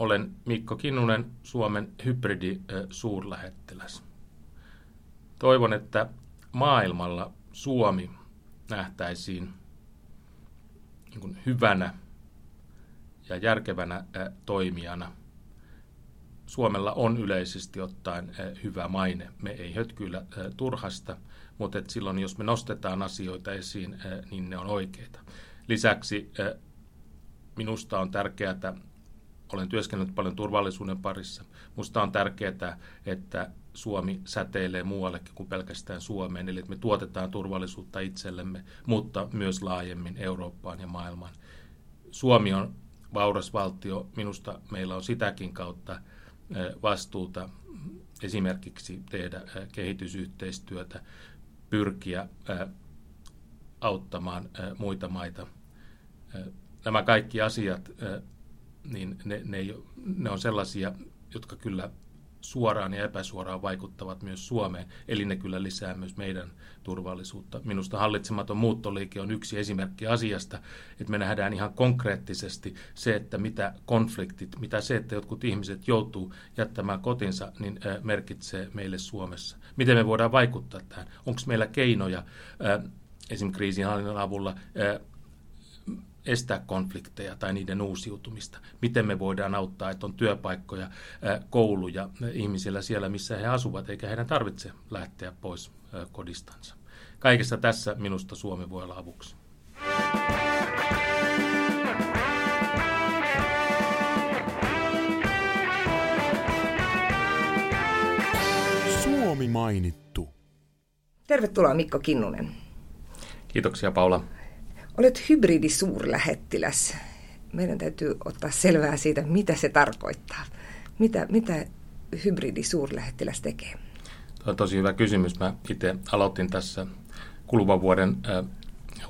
Olen Mikko Kinnunen, Suomen hybridi-suurlähettiläs. Toivon, että maailmalla Suomi nähtäisiin niin hyvänä ja järkevänä toimijana. Suomella on yleisesti ottaen hyvä maine. Me ei hötkyillä turhasta, mutta et silloin jos me nostetaan asioita esiin, niin ne on oikeita. Lisäksi minusta on tärkeää, olen työskennellyt paljon turvallisuuden parissa. Minusta on tärkeää, että Suomi säteilee muuallekin kuin pelkästään Suomeen, eli että me tuotetaan turvallisuutta itsellemme, mutta myös laajemmin Eurooppaan ja maailmaan. Suomi on vauras valtio. Minusta meillä on sitäkin kautta vastuuta esimerkiksi tehdä kehitysyhteistyötä, pyrkiä auttamaan muita maita. Nämä kaikki asiat, niin ne, ne, ne on sellaisia, jotka kyllä suoraan ja epäsuoraan vaikuttavat myös Suomeen, eli ne kyllä lisää myös meidän turvallisuutta. Minusta hallitsematon muuttoliike on yksi esimerkki asiasta, että me nähdään ihan konkreettisesti se, että mitä konfliktit, mitä se, että jotkut ihmiset joutuu jättämään kotinsa, niin merkitsee meille Suomessa. Miten me voidaan vaikuttaa tähän? Onko meillä keinoja esimerkiksi kriisinhallinnan avulla estää konflikteja tai niiden uusiutumista. Miten me voidaan auttaa, että on työpaikkoja, kouluja ihmisillä siellä, missä he asuvat, eikä heidän tarvitse lähteä pois kodistansa. Kaikessa tässä minusta Suomi voi olla avuksi. Suomi mainittu. Tervetuloa Mikko Kinnunen. Kiitoksia Paula. Olet hybridisuurlähettiläs. Meidän täytyy ottaa selvää siitä, mitä se tarkoittaa. Mitä, mitä hybridisuurlähettiläs tekee? Tuo on tosi hyvä kysymys. Mä itse aloitin tässä kuluvan vuoden äh,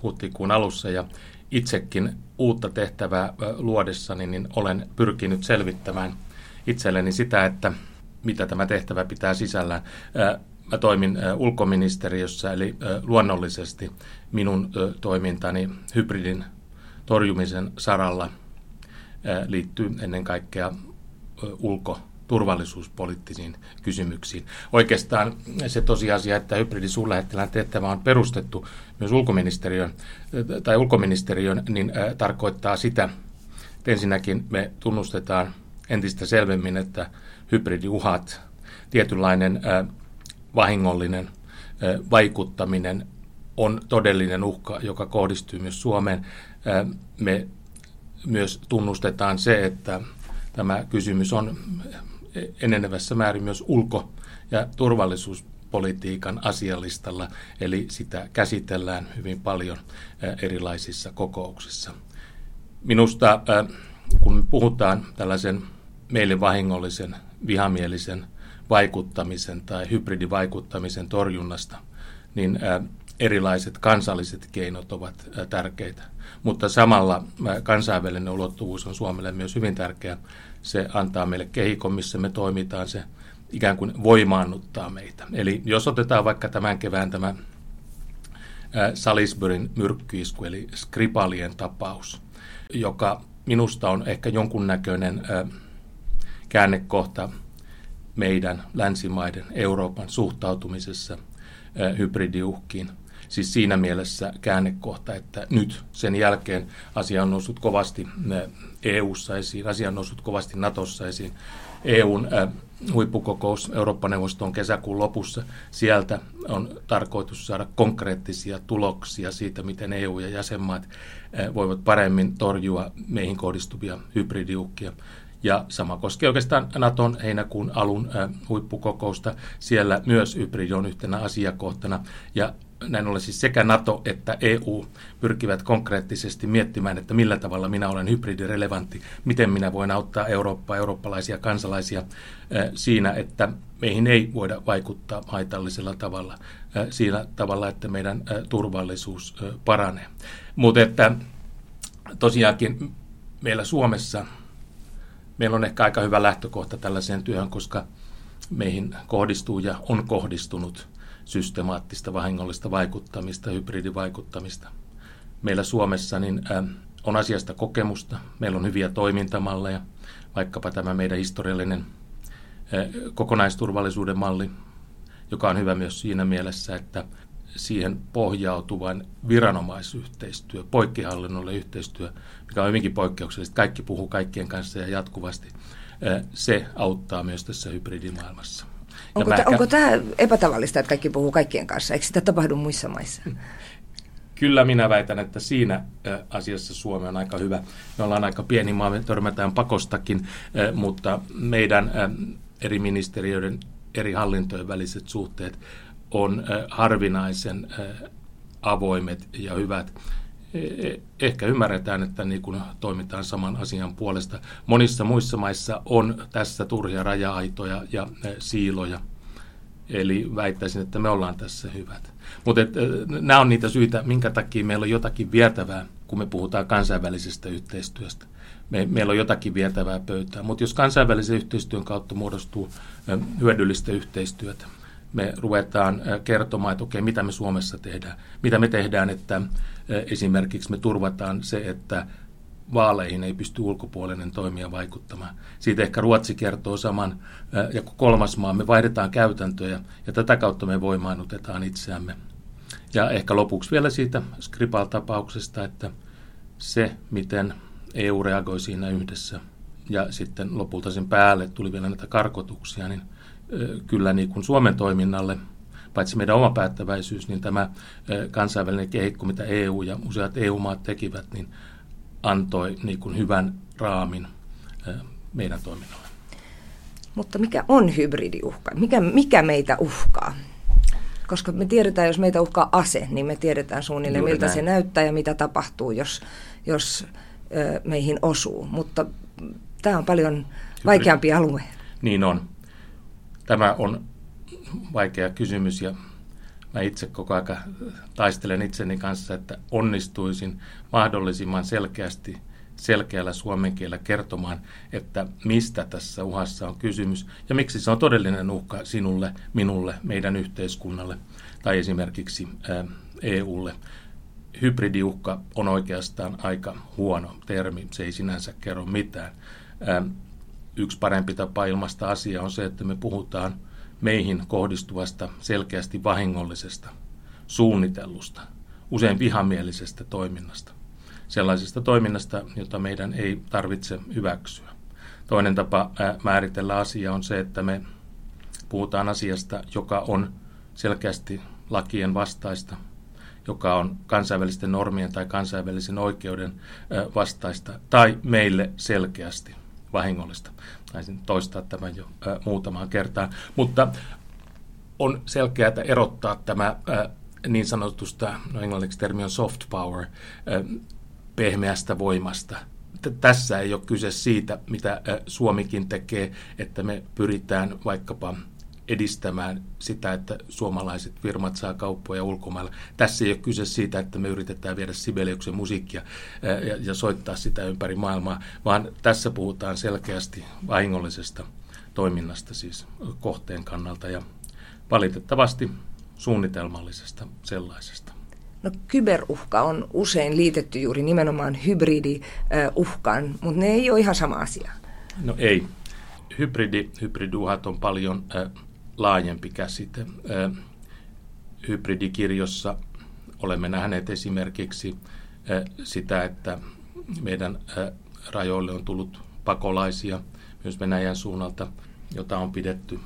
huhtikuun alussa ja itsekin uutta tehtävää äh, luodessani niin olen pyrkinyt selvittämään itselleni sitä, että mitä tämä tehtävä pitää sisällään. Äh, Mä toimin ulkoministeriössä, eli luonnollisesti minun toimintani hybridin torjumisen saralla liittyy ennen kaikkea ulko- turvallisuuspoliittisiin kysymyksiin. Oikeastaan se tosiasia, että hybridisuurlähettilään tehtävä on perustettu myös ulkoministeriön, tai ulkoministeriön, niin tarkoittaa sitä, että ensinnäkin me tunnustetaan entistä selvemmin, että hybridiuhat, tietynlainen vahingollinen vaikuttaminen on todellinen uhka, joka kohdistuu myös Suomeen. Me myös tunnustetaan se, että tämä kysymys on enenevässä määrin myös ulko- ja turvallisuuspolitiikan asialistalla, eli sitä käsitellään hyvin paljon erilaisissa kokouksissa. Minusta, kun puhutaan tällaisen meille vahingollisen, vihamielisen vaikuttamisen tai hybridivaikuttamisen torjunnasta, niin erilaiset kansalliset keinot ovat tärkeitä. Mutta samalla kansainvälinen ulottuvuus on Suomelle myös hyvin tärkeä. Se antaa meille kehikon, missä me toimitaan, se ikään kuin voimaannuttaa meitä. Eli jos otetaan vaikka tämän kevään tämä Salisburyn myrkkyisku, eli Skripalien tapaus, joka minusta on ehkä jonkunnäköinen käännekohta meidän länsimaiden, Euroopan suhtautumisessa hybridiuhkiin. Siis siinä mielessä käännekohta, että nyt sen jälkeen asia on noussut kovasti EU-ssa esiin, asia on noussut kovasti Natossa esiin. EUn huippukokous Eurooppa-neuvoston kesäkuun lopussa. Sieltä on tarkoitus saada konkreettisia tuloksia siitä, miten EU ja jäsenmaat voivat paremmin torjua meihin kohdistuvia hybridiuhkia. Ja sama koskee oikeastaan Naton heinäkuun alun äh, huippukokousta. Siellä myös hybridi on yhtenä asiakohtana. Ja näin ollen siis sekä NATO että EU pyrkivät konkreettisesti miettimään, että millä tavalla minä olen hybridirelevantti, miten minä voin auttaa Eurooppaa, eurooppalaisia kansalaisia äh, siinä, että meihin ei voida vaikuttaa haitallisella tavalla, äh, siinä tavalla, että meidän turvallisuus paranee. Mutta että tosiaankin meillä Suomessa – meillä on ehkä aika hyvä lähtökohta tällaiseen työhön, koska meihin kohdistuu ja on kohdistunut systemaattista vahingollista vaikuttamista, hybridivaikuttamista. Meillä Suomessa niin, äh, on asiasta kokemusta, meillä on hyviä toimintamalleja, vaikkapa tämä meidän historiallinen kokonaisturvallisuuden malli, joka on hyvä myös siinä mielessä, että siihen pohjautuvan viranomaisyhteistyö, poikkihallinnolle yhteistyö, mikä on hyvinkin poikkeuksellista. Kaikki puhuu kaikkien kanssa ja jatkuvasti. Se auttaa myös tässä hybridimaailmassa. Onko, ehkä... onko tämä epätavallista, että kaikki puhuu kaikkien kanssa? Eikö sitä tapahdu muissa maissa? Kyllä minä väitän, että siinä asiassa Suomi on aika hyvä. Me ollaan aika pieni maa, me törmätään pakostakin, mutta meidän eri ministeriöiden, eri hallintojen väliset suhteet on harvinaisen avoimet ja hyvät. E, e, ehkä ymmärretään, että niin kuin toimitaan saman asian puolesta. Monissa muissa maissa on tässä turhia raja-aitoja ja siiloja. Eli väittäisin, että me ollaan tässä hyvät. Mutta nämä on niitä syitä, minkä takia meillä on jotakin vietävää, kun me puhutaan kansainvälisestä yhteistyöstä. Me, meillä on jotakin vietävää pöytää. Mutta jos kansainvälisen yhteistyön kautta muodostuu hyödyllistä yhteistyötä, me ruvetaan kertomaan, että okei, mitä me Suomessa tehdään. Mitä me tehdään, että esimerkiksi me turvataan se, että vaaleihin ei pysty ulkopuolinen toimija vaikuttamaan. Siitä ehkä Ruotsi kertoo saman, ja kolmas maa, me vaihdetaan käytäntöjä, ja tätä kautta me voimaannutetaan itseämme. Ja ehkä lopuksi vielä siitä Skripal-tapauksesta, että se, miten EU reagoi siinä yhdessä, ja sitten lopulta sen päälle tuli vielä näitä karkotuksia, niin kyllä niin kuin Suomen toiminnalle, paitsi meidän oma päättäväisyys, niin tämä kansainvälinen kehikko, mitä EU ja useat EU-maat tekivät, niin antoi niin kuin hyvän raamin meidän toiminnalle. Mutta mikä on hybridiuhka? Mikä, mikä meitä uhkaa? Koska me tiedetään, jos meitä uhkaa ase, niin me tiedetään suunnilleen, Juuri miltä näin. se näyttää ja mitä tapahtuu, jos, jos ö, meihin osuu. Mutta tämä on paljon Hybridi. vaikeampi alue. Niin on. Tämä on vaikea kysymys ja mä itse koko ajan taistelen itseni kanssa, että onnistuisin mahdollisimman selkeästi selkeällä suomen kielellä kertomaan, että mistä tässä uhassa on kysymys ja miksi se on todellinen uhka sinulle, minulle, meidän yhteiskunnalle tai esimerkiksi EUlle. Hybridiuhka on oikeastaan aika huono termi, se ei sinänsä kerro mitään. Yksi parempi tapa ilmaista asia on se, että me puhutaan – meihin kohdistuvasta selkeästi vahingollisesta, suunnitellusta, usein vihamielisestä toiminnasta. Sellaisesta toiminnasta, jota meidän ei tarvitse hyväksyä. Toinen tapa määritellä asia on se, että me puhutaan asiasta, joka on selkeästi lakien vastaista, joka on kansainvälisten normien tai kansainvälisen oikeuden vastaista, tai meille selkeästi vahingollista. Taisin toistaa tämän jo ä, muutamaan kertaan. Mutta on selkeää erottaa tämä ä, niin sanotusta, no englanniksi termi on soft power, ä, pehmeästä voimasta. Tässä ei ole kyse siitä, mitä Suomikin tekee, että me pyritään vaikkapa edistämään sitä, että suomalaiset firmat saa kauppoja ulkomailla. Tässä ei ole kyse siitä, että me yritetään viedä Sibeliuksen musiikkia ja, ja soittaa sitä ympäri maailmaa, vaan tässä puhutaan selkeästi vahingollisesta toiminnasta siis kohteen kannalta ja valitettavasti suunnitelmallisesta sellaisesta. No kyberuhka on usein liitetty juuri nimenomaan hybridiuhkaan, mutta ne ei ole ihan sama asia. No ei. Hybridi, hybriduhat on paljon äh, laajempi käsite. Hybridikirjossa olemme nähneet esimerkiksi sitä, että meidän rajoille on tullut pakolaisia myös Venäjän suunnalta, jota on pidetty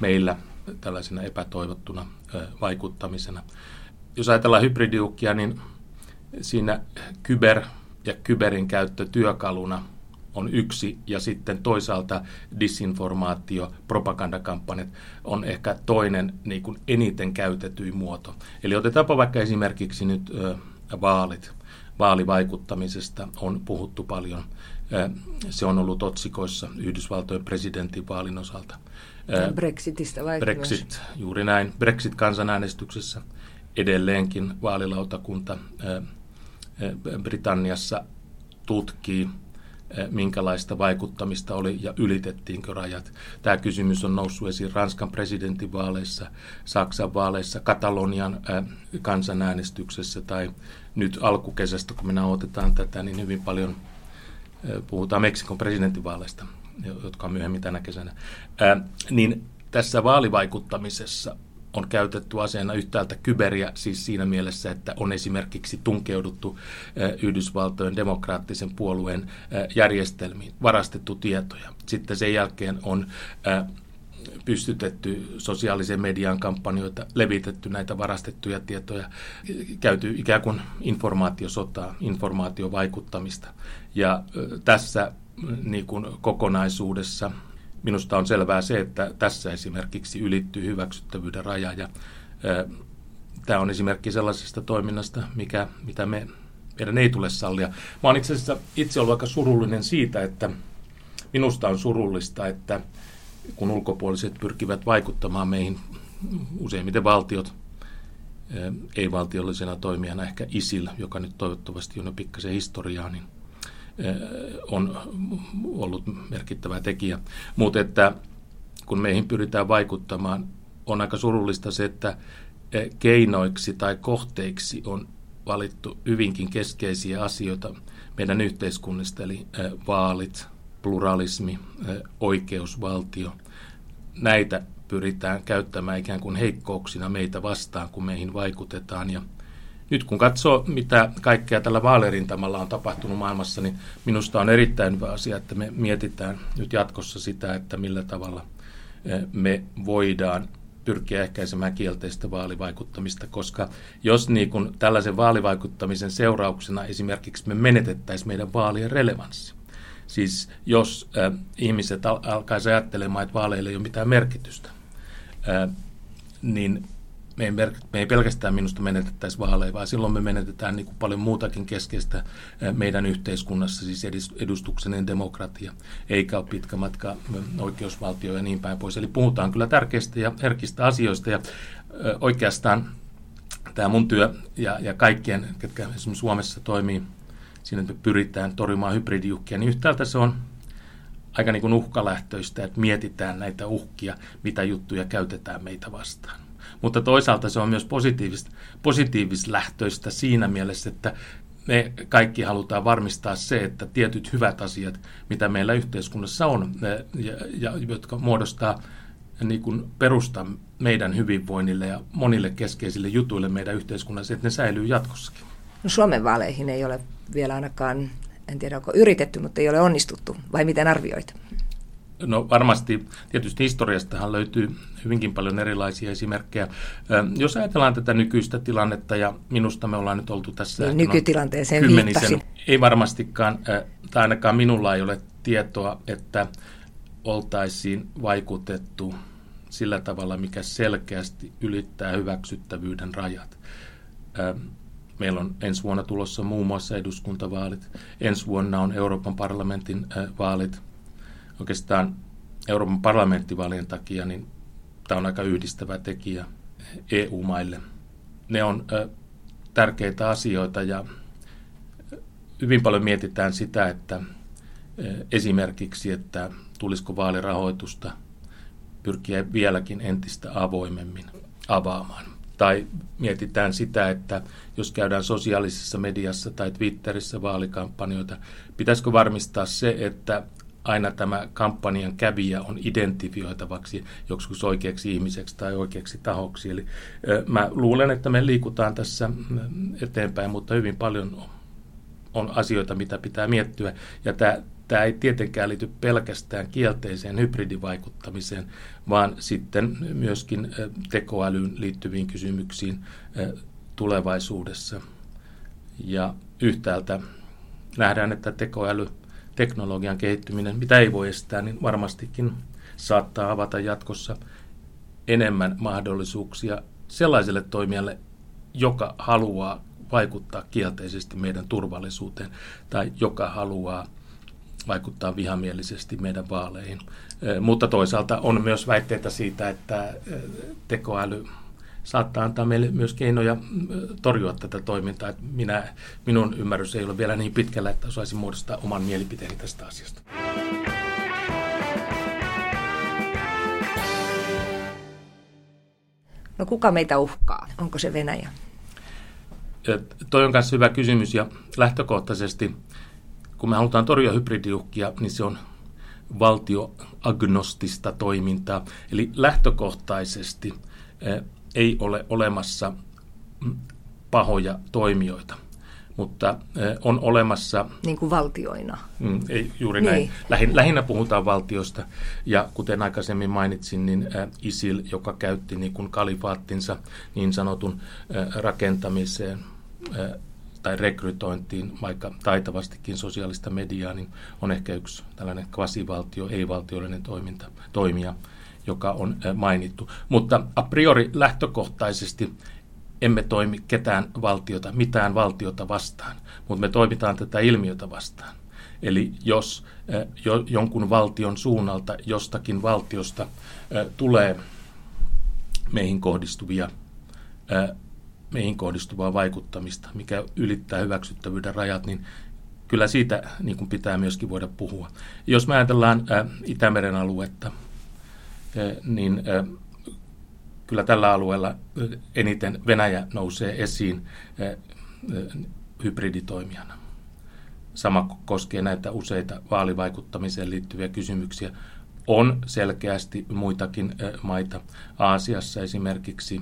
meillä tällaisena epätoivottuna vaikuttamisena. Jos ajatellaan hybridiukkia, niin siinä kyber ja kyberin käyttö työkaluna – on yksi, ja sitten toisaalta disinformaatio, propagandakampanjat on ehkä toinen niin kuin eniten käytetyin muoto. Eli otetaanpa vaikka esimerkiksi nyt ö, vaalit. Vaalivaikuttamisesta on puhuttu paljon. Ö, se on ollut otsikoissa Yhdysvaltojen presidentin vaalin osalta. Ö, Brexitistä vai Brexit, myös? juuri näin. Brexit-kansanäänestyksessä edelleenkin vaalilautakunta ö, Britanniassa tutkii minkälaista vaikuttamista oli ja ylitettiinkö rajat. Tämä kysymys on noussut esiin Ranskan presidentinvaaleissa, Saksan vaaleissa, Katalonian eh, kansanäänestyksessä tai nyt alkukesästä, kun me nauhoitetaan tätä, niin hyvin paljon eh, puhutaan Meksikon presidentinvaaleista. jotka on myöhemmin tänä kesänä, niin tässä vaalivaikuttamisessa on käytetty aseena yhtäältä kyberiä, siis siinä mielessä, että on esimerkiksi tunkeuduttu Yhdysvaltojen demokraattisen puolueen järjestelmiin, varastettu tietoja. Sitten sen jälkeen on pystytetty sosiaalisen median kampanjoita, levitetty näitä varastettuja tietoja, käyty ikään kuin informaatiosotaa, informaatiovaikuttamista. Ja tässä niin kuin kokonaisuudessa minusta on selvää se, että tässä esimerkiksi ylittyy hyväksyttävyyden raja ja tämä on esimerkki sellaisesta toiminnasta, mikä, mitä me, meidän ei tule sallia. Mä olen itse asiassa itse ollut aika surullinen siitä, että minusta on surullista, että kun ulkopuoliset pyrkivät vaikuttamaan meihin, useimmiten valtiot, ei-valtiollisena toimijana ehkä ISIL, joka nyt toivottavasti on jo pikkasen historiaa, niin on ollut merkittävä tekijä. Mutta että kun meihin pyritään vaikuttamaan, on aika surullista se, että keinoiksi tai kohteiksi on valittu hyvinkin keskeisiä asioita meidän yhteiskunnista, eli vaalit, pluralismi, oikeusvaltio. Näitä pyritään käyttämään ikään kuin heikkouksina meitä vastaan, kun meihin vaikutetaan. Ja nyt kun katsoo, mitä kaikkea tällä vaalerintamalla on tapahtunut maailmassa, niin minusta on erittäin hyvä asia, että me mietitään nyt jatkossa sitä, että millä tavalla me voidaan pyrkiä ehkäisemään kielteistä vaalivaikuttamista, koska jos niin kuin tällaisen vaalivaikuttamisen seurauksena esimerkiksi me menetettäisiin meidän vaalien relevanssi, Siis jos äh, ihmiset al- alkaisi ajattelemaan, että vaaleille ei ole mitään merkitystä, äh, niin me ei, me ei pelkästään minusta menetettäisi vaaleja, vaan silloin me menetetään niin kuin paljon muutakin keskeistä meidän yhteiskunnassa, siis edustuksenen demokratia, eikä ole pitkä matka oikeusvaltio ja niin päin pois. Eli puhutaan kyllä tärkeistä ja herkistä asioista ja oikeastaan tämä mun työ ja, ja kaikkien, ketkä esimerkiksi Suomessa toimii siinä että pyritään torjumaan hybridiuhkia, niin yhtäältä se on aika niin kuin uhkalähtöistä, että mietitään näitä uhkia, mitä juttuja käytetään meitä vastaan. Mutta toisaalta se on myös positiivista, positiivislähtöistä siinä mielessä, että me kaikki halutaan varmistaa se, että tietyt hyvät asiat, mitä meillä yhteiskunnassa on, ja, ja, jotka muodostaa niin kuin perusta meidän hyvinvoinnille ja monille keskeisille jutuille meidän yhteiskunnassa, että ne säilyy jatkossakin. No Suomen vaaleihin ei ole vielä ainakaan, en tiedä onko yritetty, mutta ei ole onnistuttu. Vai miten arvioit? No varmasti, tietysti historiastahan löytyy hyvinkin paljon erilaisia esimerkkejä. Jos ajatellaan tätä nykyistä tilannetta, ja minusta me ollaan nyt oltu tässä... Niin, nykytilanteeseen viittasin. Ei varmastikaan, tai ainakaan minulla ei ole tietoa, että oltaisiin vaikutettu sillä tavalla, mikä selkeästi ylittää hyväksyttävyyden rajat. Meillä on ensi vuonna tulossa muun muassa eduskuntavaalit. Ensi vuonna on Euroopan parlamentin vaalit. Oikeastaan Euroopan parlamenttivaalien takia niin tämä on aika yhdistävä tekijä EU-maille. Ne on tärkeitä asioita ja hyvin paljon mietitään sitä, että esimerkiksi, että tulisiko vaalirahoitusta pyrkiä vieläkin entistä avoimemmin avaamaan. Tai mietitään sitä, että jos käydään sosiaalisessa mediassa tai Twitterissä vaalikampanjoita, pitäisikö varmistaa se, että aina tämä kampanjan kävijä on identifioitavaksi joskus oikeaksi ihmiseksi tai oikeaksi tahoksi. Eli mä luulen, että me liikutaan tässä eteenpäin, mutta hyvin paljon on asioita, mitä pitää miettiä. Ja tämä tämä ei tietenkään liity pelkästään kielteiseen hybridivaikuttamiseen, vaan sitten myöskin tekoälyyn liittyviin kysymyksiin tulevaisuudessa. Ja yhtäältä nähdään, että tekoäly, teknologian kehittyminen, mitä ei voi estää, niin varmastikin saattaa avata jatkossa enemmän mahdollisuuksia sellaiselle toimijalle, joka haluaa vaikuttaa kielteisesti meidän turvallisuuteen tai joka haluaa vaikuttaa vihamielisesti meidän vaaleihin. Mutta toisaalta on myös väitteitä siitä, että tekoäly saattaa antaa meille myös keinoja torjua tätä toimintaa. Minä, minun ymmärrys ei ole vielä niin pitkällä, että osaisin muodostaa oman mielipiteeni tästä asiasta. No kuka meitä uhkaa? Onko se Venäjä? Ja toi on myös hyvä kysymys ja lähtökohtaisesti kun me halutaan torjua hybridiuhkia, niin se on valtioagnostista toimintaa. Eli lähtökohtaisesti ei ole olemassa mm, pahoja toimijoita – mutta on olemassa... Niin kuin valtioina. Mm, ei, juuri niin. näin. Lähin, lähinnä puhutaan valtiosta, ja kuten aikaisemmin mainitsin, niin ISIL, joka käytti niin kuin kalifaattinsa niin sanotun rakentamiseen tai rekrytointiin, vaikka taitavastikin sosiaalista mediaa, niin on ehkä yksi tällainen kvasivaltio, ei-valtiollinen toiminta, toimija, joka on mainittu. Mutta a priori lähtökohtaisesti emme toimi ketään valtiota, mitään valtiota vastaan, mutta me toimitaan tätä ilmiötä vastaan. Eli jos jo, jonkun valtion suunnalta, jostakin valtiosta tulee meihin kohdistuvia meihin kohdistuvaa vaikuttamista, mikä ylittää hyväksyttävyyden rajat, niin kyllä siitä niin kuin pitää myöskin voida puhua. Jos me ajatellaan Itämeren aluetta, niin kyllä tällä alueella eniten Venäjä nousee esiin hybriditoimijana. Sama koskee näitä useita vaalivaikuttamiseen liittyviä kysymyksiä. On selkeästi muitakin maita. Aasiassa esimerkiksi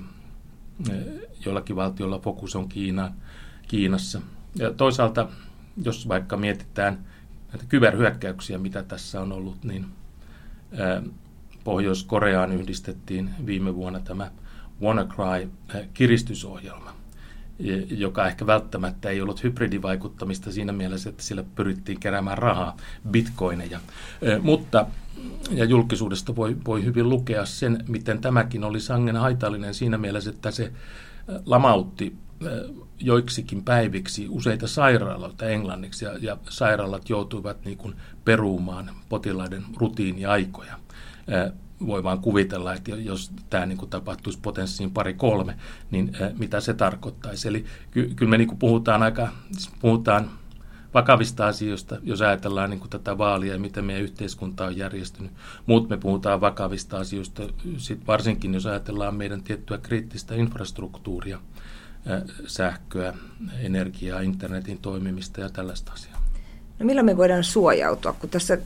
jollakin valtiolla fokus on Kiina, Kiinassa. Ja toisaalta, jos vaikka mietitään näitä kyberhyökkäyksiä, mitä tässä on ollut, niin Pohjois-Koreaan yhdistettiin viime vuonna tämä WannaCry-kiristysohjelma, joka ehkä välttämättä ei ollut hybridivaikuttamista siinä mielessä, että sillä pyrittiin keräämään rahaa, bitcoineja. Mutta ja julkisuudesta voi, voi hyvin lukea sen, miten tämäkin oli sangen haitallinen siinä mielessä, että se lamautti joiksikin päiviksi useita sairaaloita englanniksi ja, ja sairaalat joutuivat niin kuin peruumaan potilaiden rutiiniaikoja voi vaan kuvitella, että jos tämä niin kuin tapahtuisi potenssiin pari kolme, niin mitä se tarkoittaisi. Eli ky- kyllä me niin kuin puhutaan aika, puhutaan vakavista asioista, jos ajatellaan niin kuin tätä vaalia ja miten meidän yhteiskunta on järjestynyt. Mutta me puhutaan vakavista asioista, sit varsinkin jos ajatellaan meidän tiettyä kriittistä infrastruktuuria, sähköä, energiaa, internetin toimimista ja tällaista asiaa. No millä me voidaan suojautua, kun tässä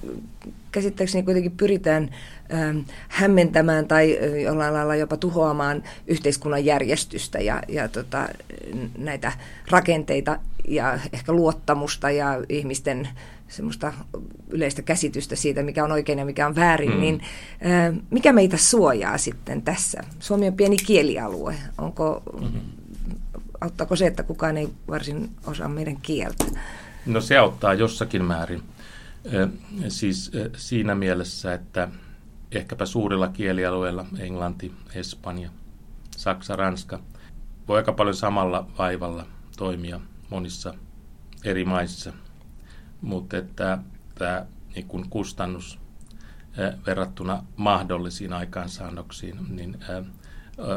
käsittääkseni kuitenkin pyritään ähm, hämmentämään tai jollain lailla jopa tuhoamaan yhteiskunnan järjestystä ja, ja tota, näitä rakenteita ja ehkä luottamusta ja ihmisten semmoista yleistä käsitystä siitä, mikä on oikein ja mikä on väärin, mm. niin äh, mikä meitä suojaa sitten tässä? Suomi on pieni kielialue. Onko, mm-hmm. auttaako se, että kukaan ei varsin osaa meidän kieltä? No se auttaa jossakin määrin. Siis siinä mielessä, että ehkäpä suurilla kielialueilla, Englanti, Espanja, Saksa, Ranska, voi aika paljon samalla vaivalla toimia monissa eri maissa, mutta että tämä niin kuin kustannus verrattuna mahdollisiin aikaansaannoksiin, niin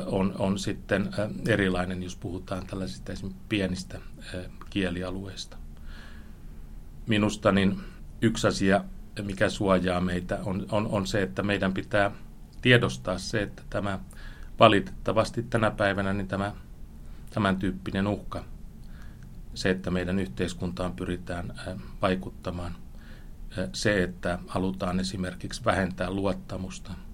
on, on sitten erilainen, jos puhutaan tällaisista pienistä kielialueista minusta niin yksi asia, mikä suojaa meitä, on, on, on se, että meidän pitää tiedostaa se, että tämä valitettavasti tänä päivänä niin tämä, tämän tyyppinen uhka, se, että meidän yhteiskuntaan pyritään vaikuttamaan, se, että halutaan esimerkiksi vähentää luottamusta –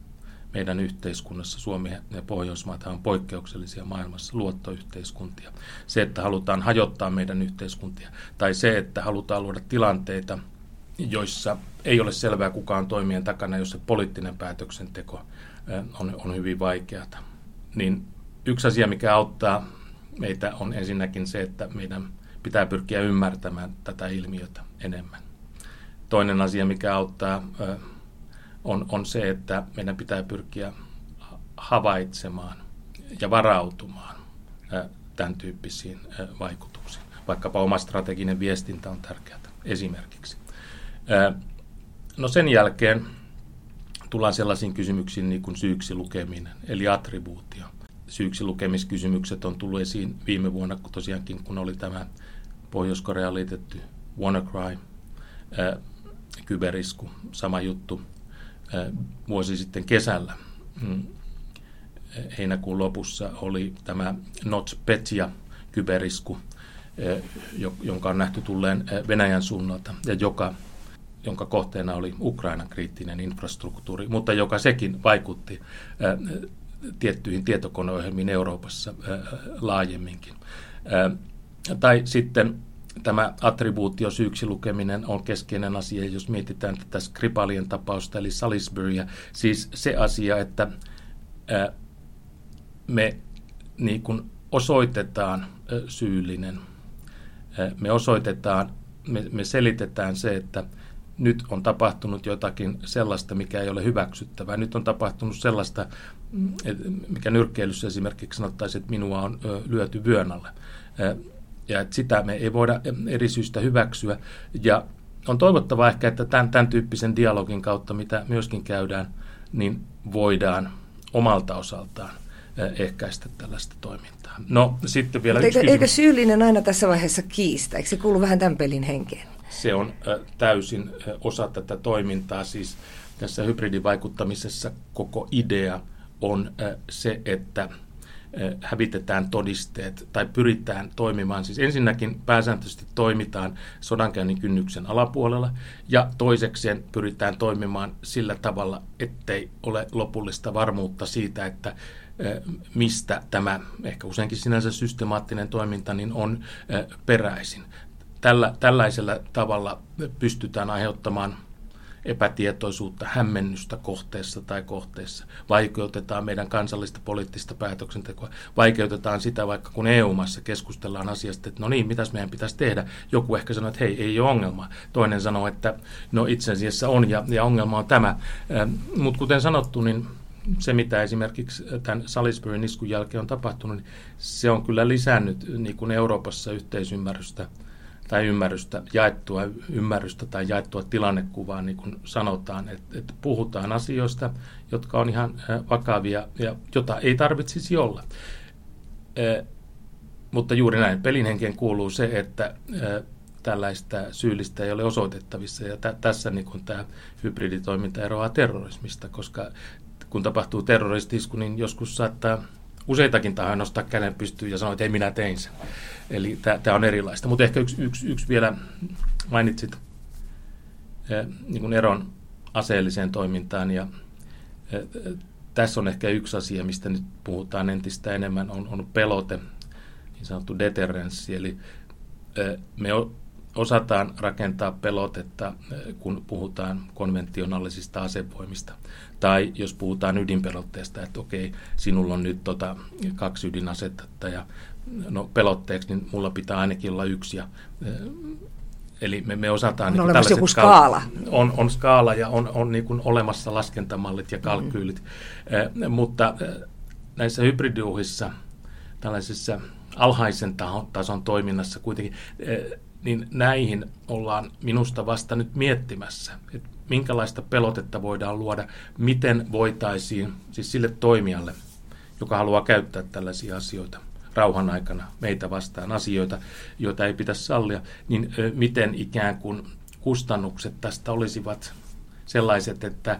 meidän yhteiskunnassa, Suomi ja Pohjoismaat on poikkeuksellisia maailmassa luottoyhteiskuntia. Se, että halutaan hajottaa meidän yhteiskuntia, tai se, että halutaan luoda tilanteita, joissa ei ole selvää kukaan toimien takana, jossa poliittinen päätöksenteko on, on hyvin vaikeata. Niin yksi asia, mikä auttaa meitä, on ensinnäkin se, että meidän pitää pyrkiä ymmärtämään tätä ilmiötä enemmän. Toinen asia, mikä auttaa on, on se, että meidän pitää pyrkiä havaitsemaan ja varautumaan tämän tyyppisiin vaikutuksiin. Vaikkapa oma strateginen viestintä on tärkeää esimerkiksi. No sen jälkeen tullaan sellaisiin kysymyksiin niin kuin syyksi lukeminen, eli attribuutio. Syyksi lukemiskysymykset on tullut esiin viime vuonna, kun tosiaankin kun oli tämä Pohjois-Koreaan liitetty WannaCry, kyberisku, sama juttu vuosi sitten kesällä. Mm. Heinäkuun lopussa oli tämä NotPetya kyberisku, jonka on nähty tulleen Venäjän suunnalta ja joka jonka kohteena oli Ukrainan kriittinen infrastruktuuri, mutta joka sekin vaikutti tiettyihin tietokoneohjelmiin Euroopassa laajemminkin. Tai sitten tämä attribuutio syyksi lukeminen on keskeinen asia, jos mietitään tätä Skripalien tapausta, eli Salisburya. Siis se asia, että me niin kuin osoitetaan syyllinen. Me osoitetaan, me, me selitetään se, että nyt on tapahtunut jotakin sellaista, mikä ei ole hyväksyttävää. Nyt on tapahtunut sellaista, mm, mikä nyrkkeilyssä esimerkiksi sanottaisiin, että minua on lyöty vyön alle. Ja että sitä me ei voida eri syystä hyväksyä. Ja on toivottavaa ehkä, että tämän, tämän tyyppisen dialogin kautta, mitä myöskin käydään, niin voidaan omalta osaltaan ehkäistä tällaista toimintaa. No sitten vielä eikö, eikö syyllinen aina tässä vaiheessa kiistä? Eikö se kuulu vähän tämän pelin henkeen? Se on täysin osa tätä toimintaa. Siis tässä hybridivaikuttamisessa koko idea on se, että hävitetään todisteet tai pyritään toimimaan. Siis ensinnäkin pääsääntöisesti toimitaan sodankäynnin kynnyksen alapuolella ja toisekseen pyritään toimimaan sillä tavalla, ettei ole lopullista varmuutta siitä, että mistä tämä ehkä useinkin sinänsä systemaattinen toiminta niin on peräisin. Tällä, tällaisella tavalla pystytään aiheuttamaan epätietoisuutta, hämmennystä kohteessa tai kohteessa. Vaikeutetaan meidän kansallista poliittista päätöksentekoa. Vaikeutetaan sitä, vaikka kun EU-massa keskustellaan asiasta, että no niin, mitäs meidän pitäisi tehdä. Joku ehkä sanoo, että hei, ei ole ongelma. Toinen sanoo, että no itse asiassa on ja, ja ongelma on tämä. Mutta kuten sanottu, niin se, mitä esimerkiksi tämän Salisburyn iskun jälkeen on tapahtunut, niin se on kyllä lisännyt niin kuin Euroopassa yhteisymmärrystä tai ymmärrystä, jaettua ymmärrystä tai jaettua tilannekuvaa, niin kuin sanotaan, että, että puhutaan asioista, jotka on ihan vakavia ja jota ei tarvitsisi olla. E, mutta juuri näin, pelin henkeen kuuluu se, että e, tällaista syyllistä ei ole osoitettavissa. Ja t- tässä niin kuin tämä hybriditoiminta eroaa terrorismista, koska kun tapahtuu terroristisku, niin joskus saattaa useitakin tahoja nostaa käden pystyyn ja sanoa, että ei minä tein sen. Eli tämä on erilaista. Mutta ehkä yksi, yksi, yksi vielä mainitsit niin kuin eron aseelliseen toimintaan ja tässä on ehkä yksi asia, mistä nyt puhutaan entistä enemmän, on, on pelote, niin sanottu deterrenssi. Eli me osataan rakentaa pelotetta, kun puhutaan konventionaalisista asevoimista. Tai jos puhutaan ydinpelotteesta, että okei, sinulla on nyt tota kaksi ydinasetta ja no pelotteeksi, niin mulla pitää ainakin olla yksi. Ja, Eli me, me osataan... On niin olemassa joku skaala. On, on skaala ja on, on niin kuin olemassa laskentamallit ja kalkyylit. Mm. Eh, mutta näissä hybridiuhissa, tällaisessa alhaisen tason toiminnassa kuitenkin, eh, niin näihin ollaan minusta vasta nyt miettimässä, että minkälaista pelotetta voidaan luoda, miten voitaisiin siis sille toimijalle, joka haluaa käyttää tällaisia asioita rauhan aikana meitä vastaan, asioita, joita ei pitäisi sallia, niin miten ikään kuin kustannukset tästä olisivat sellaiset, että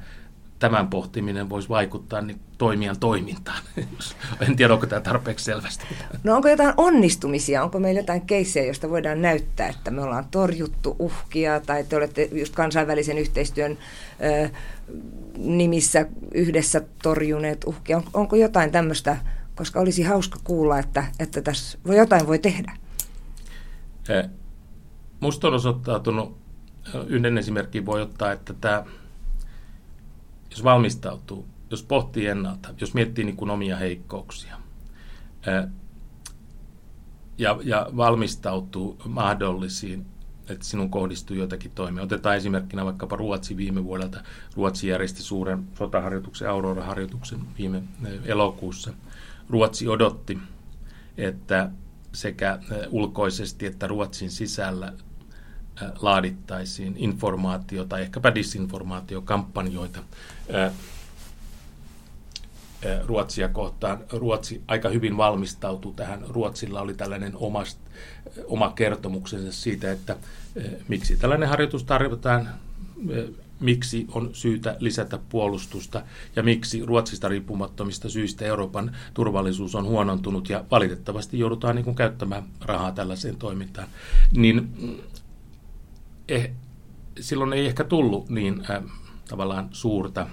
tämän pohtiminen voisi vaikuttaa niin toimijan toimintaan. en tiedä, onko tämä tarpeeksi selvästi. No onko jotain onnistumisia? Onko meillä jotain keissejä, joista voidaan näyttää, että me ollaan torjuttu uhkia tai te olette just kansainvälisen yhteistyön ö, nimissä yhdessä torjuneet uhkia? On, onko jotain tämmöistä, koska olisi hauska kuulla, että, että tässä voi jotain voi tehdä? Musta on osoittautunut, yhden esimerkin voi ottaa, että tämä jos valmistautuu, jos pohtii ennalta, jos miettii niin kuin omia heikkouksia ja, ja valmistautuu mahdollisiin, että sinun kohdistuu jotakin toimia. Otetaan esimerkkinä vaikkapa Ruotsi viime vuodelta. Ruotsi järjesti suuren sotaharjoituksen, Aurora-harjoituksen viime elokuussa. Ruotsi odotti, että sekä ulkoisesti että Ruotsin sisällä laadittaisiin informaatio- tai ehkäpä disinformaatiokampanjoita Ruotsia kohtaan. Ruotsi aika hyvin valmistautui tähän. Ruotsilla oli tällainen omast, oma kertomuksensa siitä, että miksi tällainen harjoitus tarvitaan, miksi on syytä lisätä puolustusta ja miksi Ruotsista riippumattomista syistä Euroopan turvallisuus on huonontunut ja valitettavasti joudutaan niin kuin käyttämään rahaa tällaiseen toimintaan. Niin eh, silloin ei ehkä tullut niin äh, tavallaan suurta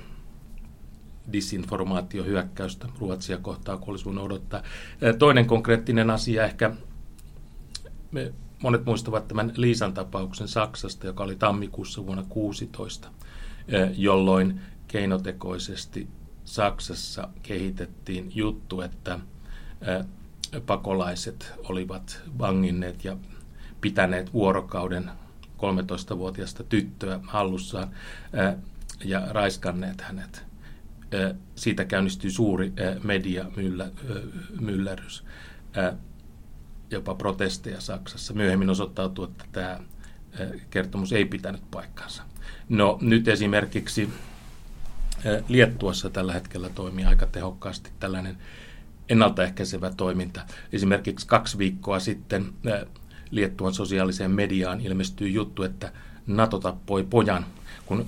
disinformaatiohyökkäystä Ruotsia kohtaan, kun olisi voinut odottaa. Toinen konkreettinen asia ehkä, me monet muistavat tämän Liisan tapauksen Saksasta, joka oli tammikuussa vuonna 2016, jolloin keinotekoisesti Saksassa kehitettiin juttu, että pakolaiset olivat vanginneet ja pitäneet vuorokauden 13-vuotiaasta tyttöä hallussaan ja raiskanneet hänet. Siitä käynnistyi suuri mediamyllerys, jopa protesteja Saksassa. Myöhemmin osoittautui, että tämä kertomus ei pitänyt paikkansa. No nyt esimerkiksi Liettuassa tällä hetkellä toimii aika tehokkaasti tällainen ennaltaehkäisevä toiminta. Esimerkiksi kaksi viikkoa sitten Liettuan sosiaaliseen mediaan ilmestyi juttu, että NATO tappoi pojan, kun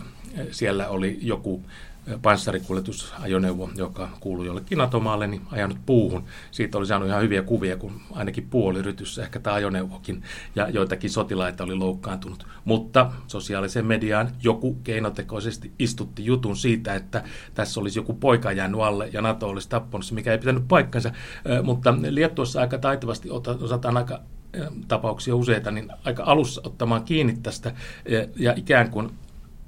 siellä oli joku panssarikuljetusajoneuvo, joka kuului jollekin NATO-maalle, niin ajanut puuhun. Siitä oli saanut ihan hyviä kuvia, kun ainakin puoli rytyssä, ehkä tämä ajoneuvokin, ja joitakin sotilaita oli loukkaantunut. Mutta sosiaaliseen mediaan joku keinotekoisesti istutti jutun siitä, että tässä olisi joku poika jäänyt alle ja NATO olisi tappanut se, mikä ei pitänyt paikkansa. Mutta Liettuossa aika taitavasti osataan aika tapauksia useita, niin aika alussa ottamaan kiinni tästä ja ikään kuin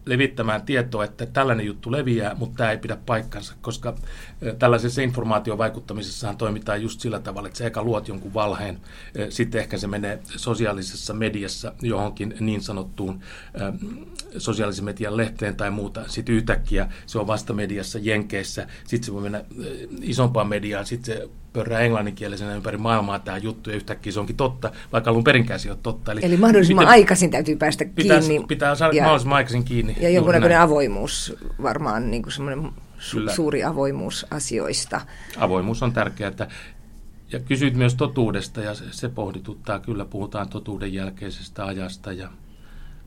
levittämään tietoa, että tällainen juttu leviää, mutta tämä ei pidä paikkansa, koska tällaisessa informaatiovaikuttamisessahan toimitaan just sillä tavalla, että sä eka luot jonkun valheen, sitten ehkä se menee sosiaalisessa mediassa johonkin niin sanottuun sosiaalisen median lehteen tai muuta, sitten yhtäkkiä se on vasta mediassa Jenkeissä, sitten se voi mennä isompaan mediaan, sitten se pörrää englanninkielisenä ympäri maailmaa tämä juttu ja yhtäkkiä se onkin totta, vaikka alun perinkään se on totta. Eli, Eli mahdollisimman miten, aikaisin täytyy päästä pitäisi, kiinni. Pitää saada ja, mahdollisimman aikaisin kiinni. Ja jonkunnäköinen avoimuus varmaan, niin kuin semmoinen su- suuri avoimuus asioista. Avoimuus on tärkeää. Ja kysyit myös totuudesta ja se, se pohdituttaa. Kyllä puhutaan totuuden jälkeisestä ajasta ja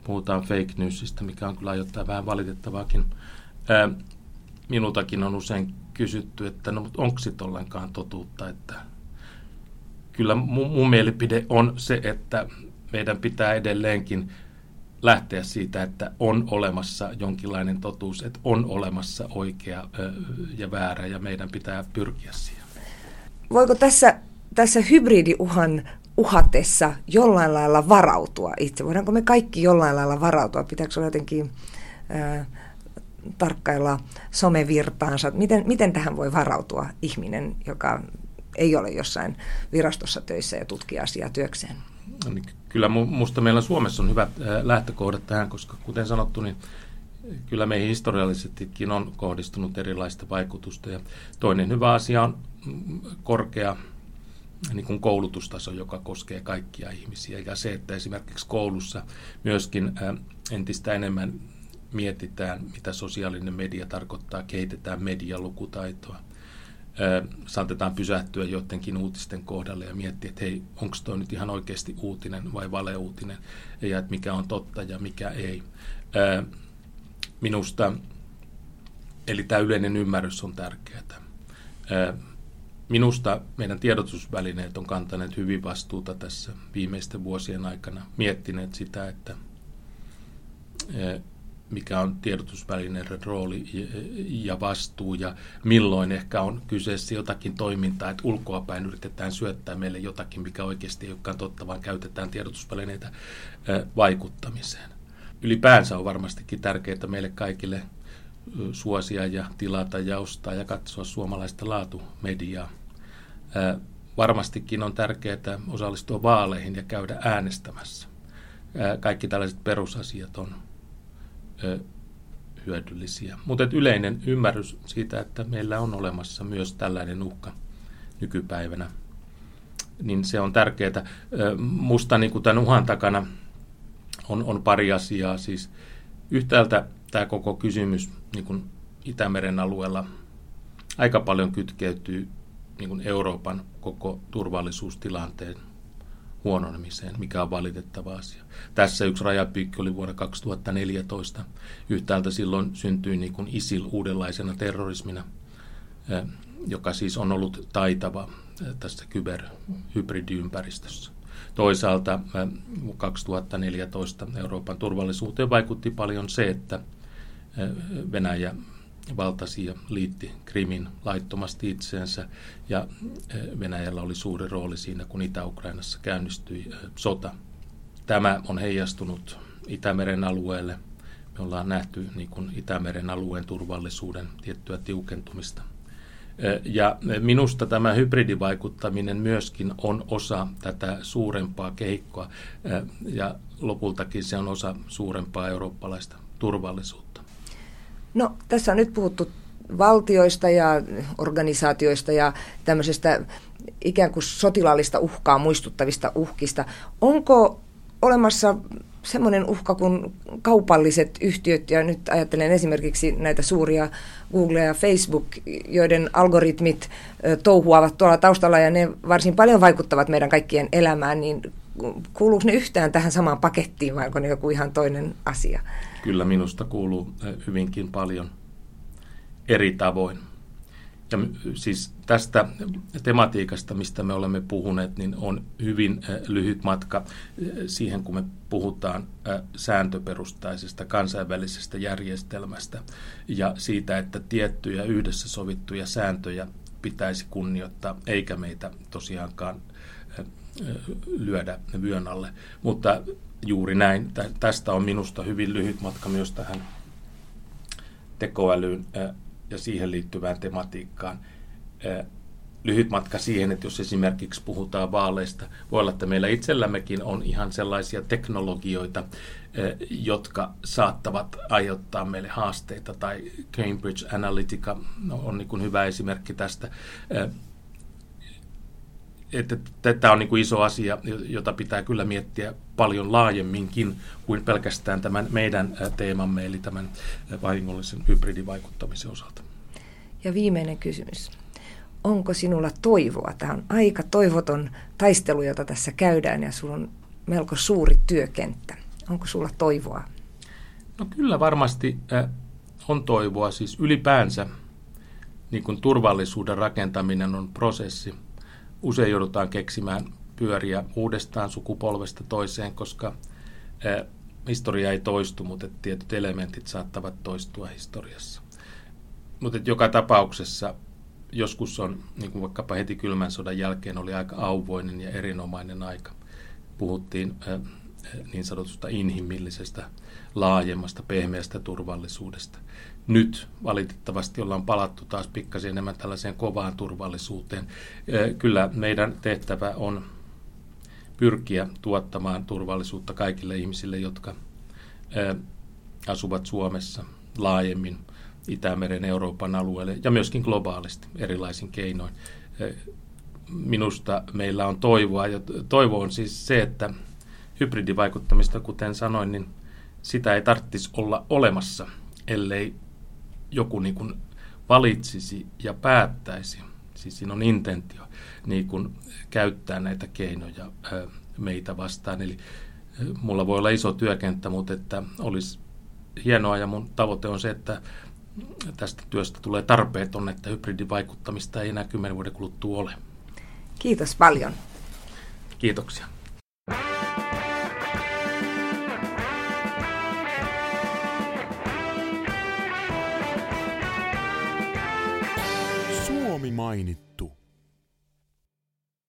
puhutaan fake newsista, mikä on kyllä ajoittaa vähän valitettavaakin. Ää, minultakin on usein kysytty, että no, onko sitten ollenkaan totuutta, että kyllä mun, mun mielipide on se, että meidän pitää edelleenkin lähteä siitä, että on olemassa jonkinlainen totuus, että on olemassa oikea ja väärä ja meidän pitää pyrkiä siihen. Voiko tässä, tässä hybridiuhan uhatessa jollain lailla varautua itse? Voidaanko me kaikki jollain lailla varautua? Pitääkö olla jotenkin äh, tarkkailla somevirtaansa. Miten, miten tähän voi varautua ihminen, joka ei ole jossain virastossa töissä ja tutkii asiaa työkseen? No niin, kyllä minusta meillä Suomessa on hyvät lähtökohdat tähän, koska kuten sanottu, niin kyllä meihin historiallisestikin on kohdistunut erilaista vaikutusta. Ja toinen hyvä asia on korkea niin kuin koulutustaso, joka koskee kaikkia ihmisiä. Ja se, että esimerkiksi koulussa myöskin entistä enemmän mietitään, mitä sosiaalinen media tarkoittaa, kehitetään medialukutaitoa. Saatetaan pysähtyä joidenkin uutisten kohdalle ja miettiä, että hei, onko toi nyt ihan oikeasti uutinen vai valeuutinen, ja että mikä on totta ja mikä ei. Minusta, eli tämä yleinen ymmärrys on tärkeää. Minusta meidän tiedotusvälineet on kantaneet hyvin vastuuta tässä viimeisten vuosien aikana, miettineet sitä, että mikä on tiedotusvälineiden rooli ja vastuu ja milloin ehkä on kyseessä jotakin toimintaa, että ulkoapäin yritetään syöttää meille jotakin, mikä oikeasti ei olekaan totta, vaan käytetään tiedotusvälineitä vaikuttamiseen. Ylipäänsä on varmastikin tärkeää meille kaikille suosia ja tilata ja ostaa ja katsoa suomalaista laatumediaa. Varmastikin on tärkeää osallistua vaaleihin ja käydä äänestämässä. Kaikki tällaiset perusasiat on hyödyllisiä. Mutta yleinen ymmärrys siitä, että meillä on olemassa myös tällainen uhka nykypäivänä, niin se on tärkeää. Musta niin tämän uhan takana on, on pari asiaa. Siis yhtäältä tämä koko kysymys niin kuin Itämeren alueella aika paljon kytkeytyy niin kuin Euroopan koko turvallisuustilanteen huononemiseen, mikä on valitettava asia. Tässä yksi rajapyykki oli vuonna 2014. Yhtäältä silloin syntyi niin kuin ISIL uudenlaisena terrorismina, joka siis on ollut taitava tässä kyberhybridiympäristössä. Toisaalta 2014 Euroopan turvallisuuteen vaikutti paljon se, että Venäjä valtasi ja liitti Krimin laittomasti itseensä ja Venäjällä oli suuri rooli siinä, kun Itä-Ukrainassa käynnistyi sota. Tämä on heijastunut Itämeren alueelle. Me ollaan nähty niin kuin Itämeren alueen turvallisuuden tiettyä tiukentumista. Ja minusta tämä hybridivaikuttaminen myöskin on osa tätä suurempaa kehikkoa ja lopultakin se on osa suurempaa eurooppalaista turvallisuutta. No tässä on nyt puhuttu valtioista ja organisaatioista ja tämmöisestä ikään kuin sotilaallista uhkaa muistuttavista uhkista. Onko olemassa semmoinen uhka kuin kaupalliset yhtiöt, ja nyt ajattelen esimerkiksi näitä suuria Google ja Facebook, joiden algoritmit touhuavat tuolla taustalla, ja ne varsin paljon vaikuttavat meidän kaikkien elämään, niin kuuluuko ne yhtään tähän samaan pakettiin, vai onko ne joku ihan toinen asia? Kyllä minusta kuuluu hyvinkin paljon eri tavoin. Ja siis tästä tematiikasta, mistä me olemme puhuneet, niin on hyvin lyhyt matka siihen, kun me puhutaan sääntöperustaisesta kansainvälisestä järjestelmästä ja siitä, että tiettyjä yhdessä sovittuja sääntöjä pitäisi kunnioittaa, eikä meitä tosiaankaan lyödä vyön alle. Mutta juuri näin. Tästä on minusta hyvin lyhyt matka myös tähän tekoälyyn ja siihen liittyvään tematiikkaan. Lyhyt matka siihen, että jos esimerkiksi puhutaan vaaleista, voi olla, että meillä itsellämmekin on ihan sellaisia teknologioita, jotka saattavat aiheuttaa meille haasteita, tai Cambridge Analytica on niin hyvä esimerkki tästä että tämä on niin kuin iso asia, jota pitää kyllä miettiä paljon laajemminkin kuin pelkästään tämän meidän teemamme, eli tämän vahingollisen hybridivaikuttamisen osalta. Ja viimeinen kysymys. Onko sinulla toivoa? Tämä on aika toivoton taistelu, jota tässä käydään, ja sulla on melko suuri työkenttä. Onko sulla toivoa? No kyllä varmasti on toivoa. Siis ylipäänsä niin kuin turvallisuuden rakentaminen on prosessi – usein joudutaan keksimään pyöriä uudestaan sukupolvesta toiseen, koska historia ei toistu, mutta tietyt elementit saattavat toistua historiassa. Mutta joka tapauksessa joskus on, niin kuin vaikkapa heti kylmän sodan jälkeen, oli aika auvoinen ja erinomainen aika. Puhuttiin niin sanotusta inhimillisestä, laajemmasta, pehmeästä turvallisuudesta. Nyt valitettavasti ollaan palattu taas pikkasen enemmän tällaiseen kovaan turvallisuuteen. Kyllä meidän tehtävä on pyrkiä tuottamaan turvallisuutta kaikille ihmisille, jotka asuvat Suomessa laajemmin Itämeren Euroopan alueelle ja myöskin globaalisti erilaisin keinoin. Minusta meillä on toivoa ja toivo on siis se, että hybridivaikuttamista, kuten sanoin, niin sitä ei tarvitsisi olla olemassa, ellei joku niin kuin valitsisi ja päättäisi, siis siinä on intentio, niin kuin käyttää näitä keinoja meitä vastaan. Eli mulla voi olla iso työkenttä, mutta että olisi hienoa ja mun tavoite on se, että tästä työstä tulee tarpeeton, että hybridivaikuttamista ei enää kymmenen vuoden kuluttua ole. Kiitos paljon. Kiitoksia. Mainittu.